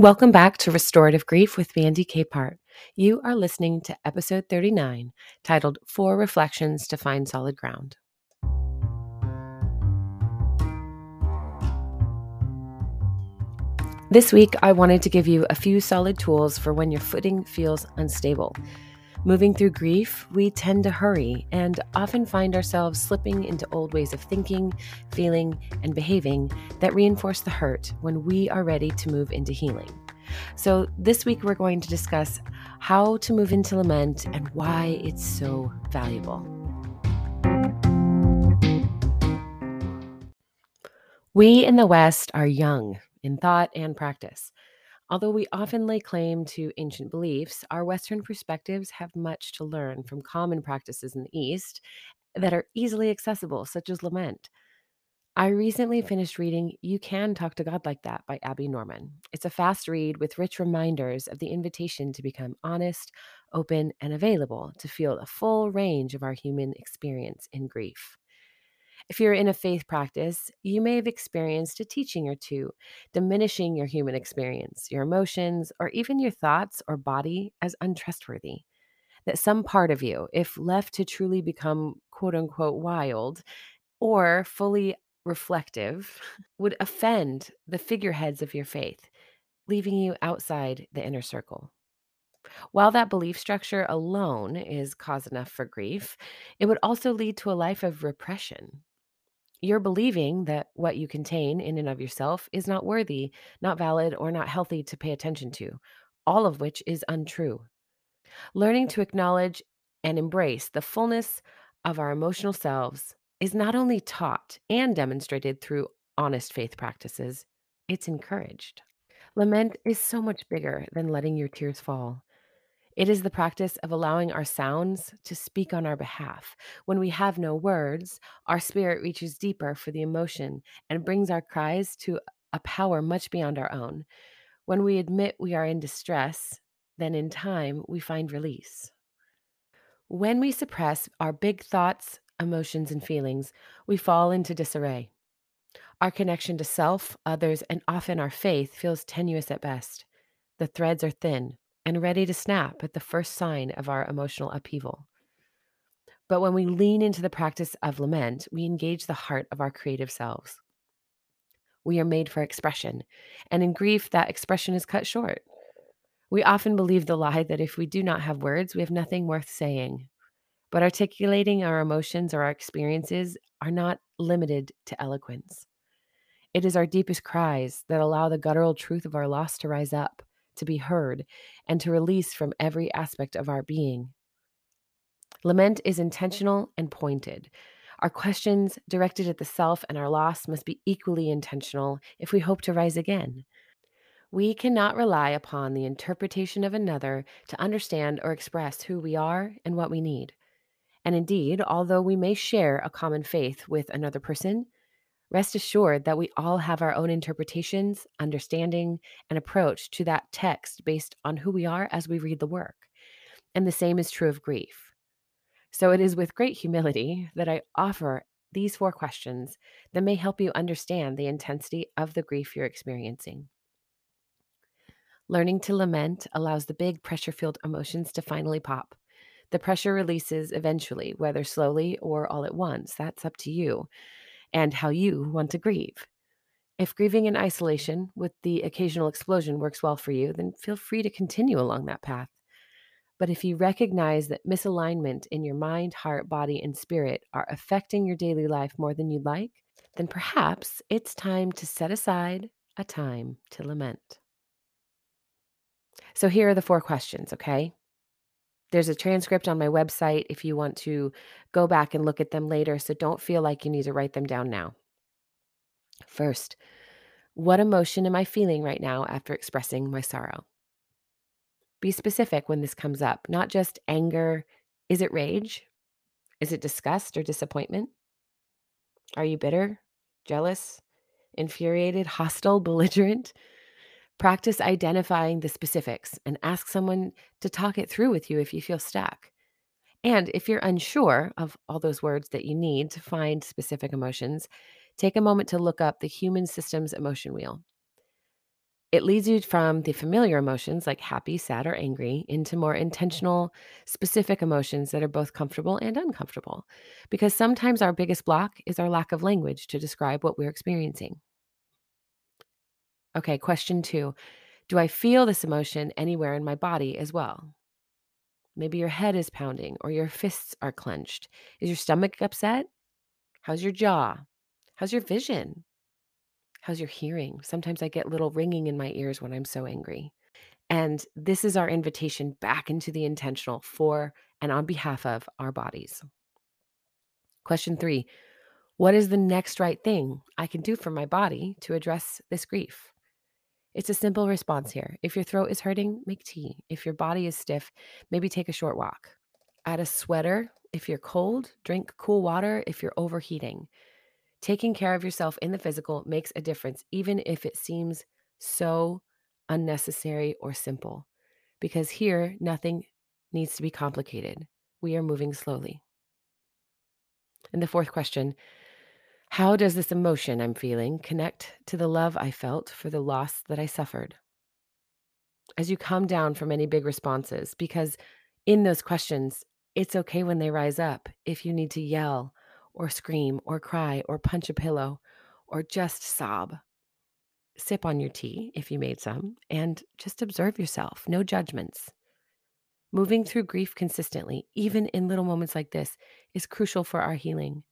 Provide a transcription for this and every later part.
Welcome back to Restorative Grief with Mandy Capehart. You are listening to episode 39, titled Four Reflections to Find Solid Ground. This week, I wanted to give you a few solid tools for when your footing feels unstable. Moving through grief, we tend to hurry and often find ourselves slipping into old ways of thinking, feeling, and behaving that reinforce the hurt when we are ready to move into healing. So, this week we're going to discuss how to move into lament and why it's so valuable. We in the West are young in thought and practice. Although we often lay claim to ancient beliefs, our Western perspectives have much to learn from common practices in the East that are easily accessible, such as lament. I recently finished reading You Can Talk to God Like That by Abby Norman. It's a fast read with rich reminders of the invitation to become honest, open, and available to feel the full range of our human experience in grief. If you're in a faith practice, you may have experienced a teaching or two diminishing your human experience, your emotions, or even your thoughts or body as untrustworthy. That some part of you, if left to truly become quote unquote wild or fully reflective, would offend the figureheads of your faith, leaving you outside the inner circle. While that belief structure alone is cause enough for grief, it would also lead to a life of repression, you're believing that what you contain in and of yourself is not worthy, not valid, or not healthy to pay attention to, all of which is untrue. Learning to acknowledge and embrace the fullness of our emotional selves is not only taught and demonstrated through honest faith practices, it's encouraged. Lament is so much bigger than letting your tears fall. It is the practice of allowing our sounds to speak on our behalf. When we have no words, our spirit reaches deeper for the emotion and brings our cries to a power much beyond our own. When we admit we are in distress, then in time we find release. When we suppress our big thoughts, emotions, and feelings, we fall into disarray. Our connection to self, others, and often our faith feels tenuous at best. The threads are thin, and ready to snap at the first sign of our emotional upheaval. But when we lean into the practice of lament, we engage the heart of our creative selves. We are made for expression, and in grief, that expression is cut short. We often believe the lie that if we do not have words, we have nothing worth saying. But articulating our emotions or our experiences are not limited to eloquence. It is our deepest cries that allow the guttural truth of our loss to rise up, to be heard, and to release from every aspect of our being. Lament is intentional and pointed. Our questions directed at the self and our loss must be equally intentional if we hope to rise again. We cannot rely upon the interpretation of another to understand or express who we are and what we need. And indeed, although we may share a common faith with another person, Rest assured that we all have our own interpretations, understanding, and approach to that text based on who we are as we read the work. And the same is true of grief. So it is with great humility that I offer these four questions that may help you understand the intensity of the grief you're experiencing. Learning to lament allows the big pressure filled emotions to finally pop. The pressure releases eventually, whether slowly or all at once. That's up to you and how you want to grieve. If grieving in isolation with the occasional explosion works well for you, then feel free to continue along that path. But if you recognize that misalignment in your mind, heart, body, and spirit are affecting your daily life more than you'd like, then perhaps it's time to set aside a time to lament. So here are the four questions, okay? There's a transcript on my website if you want to go back and look at them later, so don't feel like you need to write them down now. First, what emotion am I feeling right now after expressing my sorrow? Be specific when this comes up, not just anger. Is it rage? Is it disgust or disappointment? Are you bitter, jealous, infuriated, hostile, belligerent? Practice identifying the specifics and ask someone to talk it through with you if you feel stuck. And if you're unsure of all those words that you need to find specific emotions, take a moment to look up the Human Systems Emotion Wheel. It leads you from the familiar emotions like happy, sad, or angry into more intentional, specific emotions that are both comfortable and uncomfortable. Because sometimes our biggest block is our lack of language to describe what we're experiencing. Okay, question two Do I feel this emotion anywhere in my body as well? Maybe your head is pounding or your fists are clenched. Is your stomach upset? How's your jaw? How's your vision? How's your hearing? Sometimes I get little ringing in my ears when I'm so angry. And this is our invitation back into the intentional for and on behalf of our bodies. Question three What is the next right thing I can do for my body to address this grief? It's a simple response here. If your throat is hurting, make tea. If your body is stiff, maybe take a short walk. Add a sweater. If you're cold, drink cool water if you're overheating. Taking care of yourself in the physical makes a difference, even if it seems so unnecessary or simple. Because here, nothing needs to be complicated. We are moving slowly. And the fourth question How does this emotion I'm feeling connect to the love I felt for the loss that I suffered? As you come down from any big responses, because in those questions, it's okay when they rise up if you need to yell or scream or cry or punch a pillow or just sob. Sip on your tea if you made some and just observe yourself, no judgments. Moving through grief consistently, even in little moments like this, is crucial for our healing.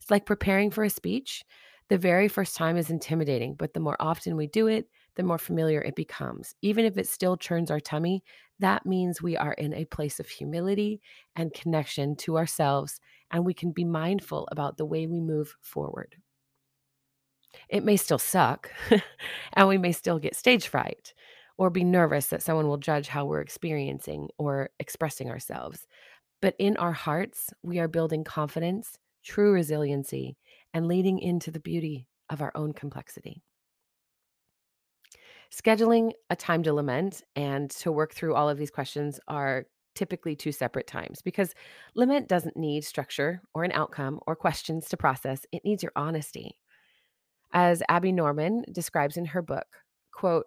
It's like preparing for a speech. The very first time is intimidating, but the more often we do it, the more familiar it becomes. Even if it still churns our tummy, that means we are in a place of humility and connection to ourselves, and we can be mindful about the way we move forward. It may still suck, and we may still get stage fright or be nervous that someone will judge how we're experiencing or expressing ourselves. But in our hearts, we are building confidence, true resiliency, and leading into the beauty of our own complexity. Scheduling a time to lament and to work through all of these questions are typically two separate times because lament doesn't need structure or an outcome or questions to process. It needs your honesty. As Abby Norman describes in her book, quote,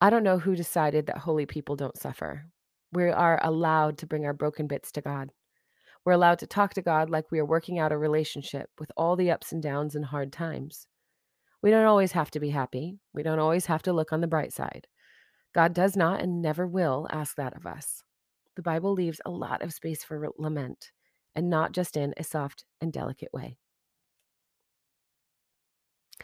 I don't know who decided that holy people don't suffer. We are allowed to bring our broken bits to God. We're allowed to talk to God like we are working out a relationship with all the ups and downs and hard times. We don't always have to be happy. We don't always have to look on the bright side. God does not and never will ask that of us. The Bible leaves a lot of space for lament, and not just in a soft and delicate way.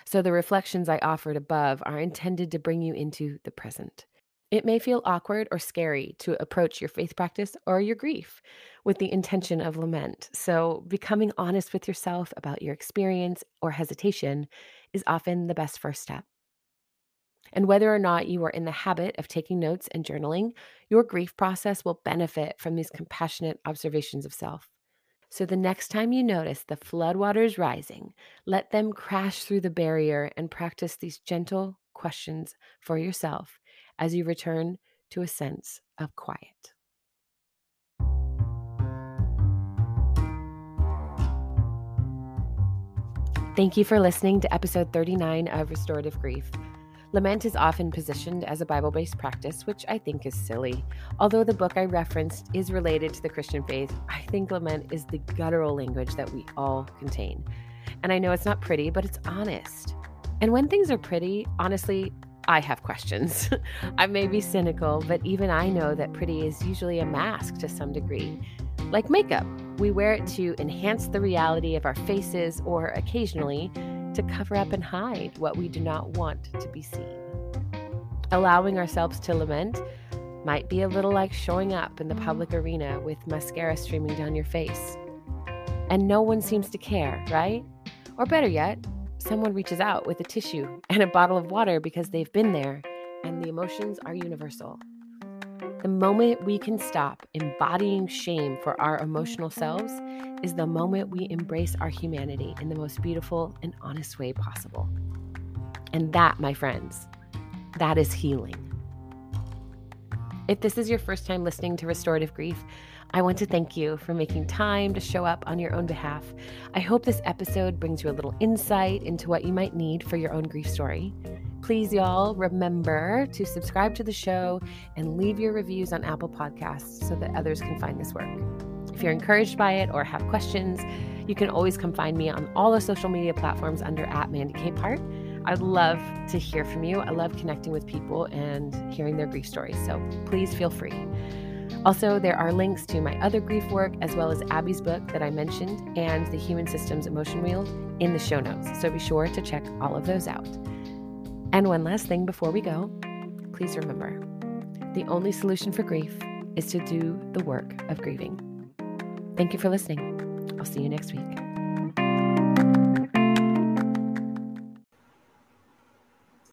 So, the reflections I offered above are intended to bring you into the present. It may feel awkward or scary to approach your faith practice or your grief with the intention of lament. So, becoming honest with yourself about your experience or hesitation is often the best first step. And whether or not you are in the habit of taking notes and journaling, your grief process will benefit from these compassionate observations of self. So the next time you notice the floodwaters rising, let them crash through the barrier and practice these gentle questions for yourself as you return to a sense of quiet. Thank you for listening to episode 39 of Restorative Grief. Lament is often positioned as a Bible based practice, which I think is silly. Although the book I referenced is related to the Christian faith, I think lament is the guttural language that we all contain. And I know it's not pretty, but it's honest. And when things are pretty, honestly, I have questions. I may be cynical, but even I know that pretty is usually a mask to some degree. Like makeup, we wear it to enhance the reality of our faces or occasionally to cover up and hide what we do not want to be seen. Allowing ourselves to lament might be a little like showing up in the public arena with mascara streaming down your face. And no one seems to care, right? Or better yet, someone reaches out with a tissue and a bottle of water because they've been there, and the emotions are universal. The moment we can stop embodying shame for our emotional selves is the moment we embrace our humanity in the most beautiful and honest way possible. And that, my friends, that is healing. If this is your first time listening to Restorative Grief, I want to thank you for making time to show up on your own behalf. I hope this episode brings you a little insight into what you might need for your own grief story. Please, y'all, remember to subscribe to the show and leave your reviews on Apple Podcasts so that others can find this work. If you're encouraged by it or have questions, you can always come find me on all the social media platforms under at Mandy Capehart. I'd love to hear from you. I love connecting with people and hearing their grief stories. So please feel free. Also, there are links to my other grief work, as well as Abby's book that I mentioned and the Human Systems Emotion Wheel in the show notes. So be sure to check all of those out. And one last thing before we go please remember the only solution for grief is to do the work of grieving. Thank you for listening. I'll see you next week.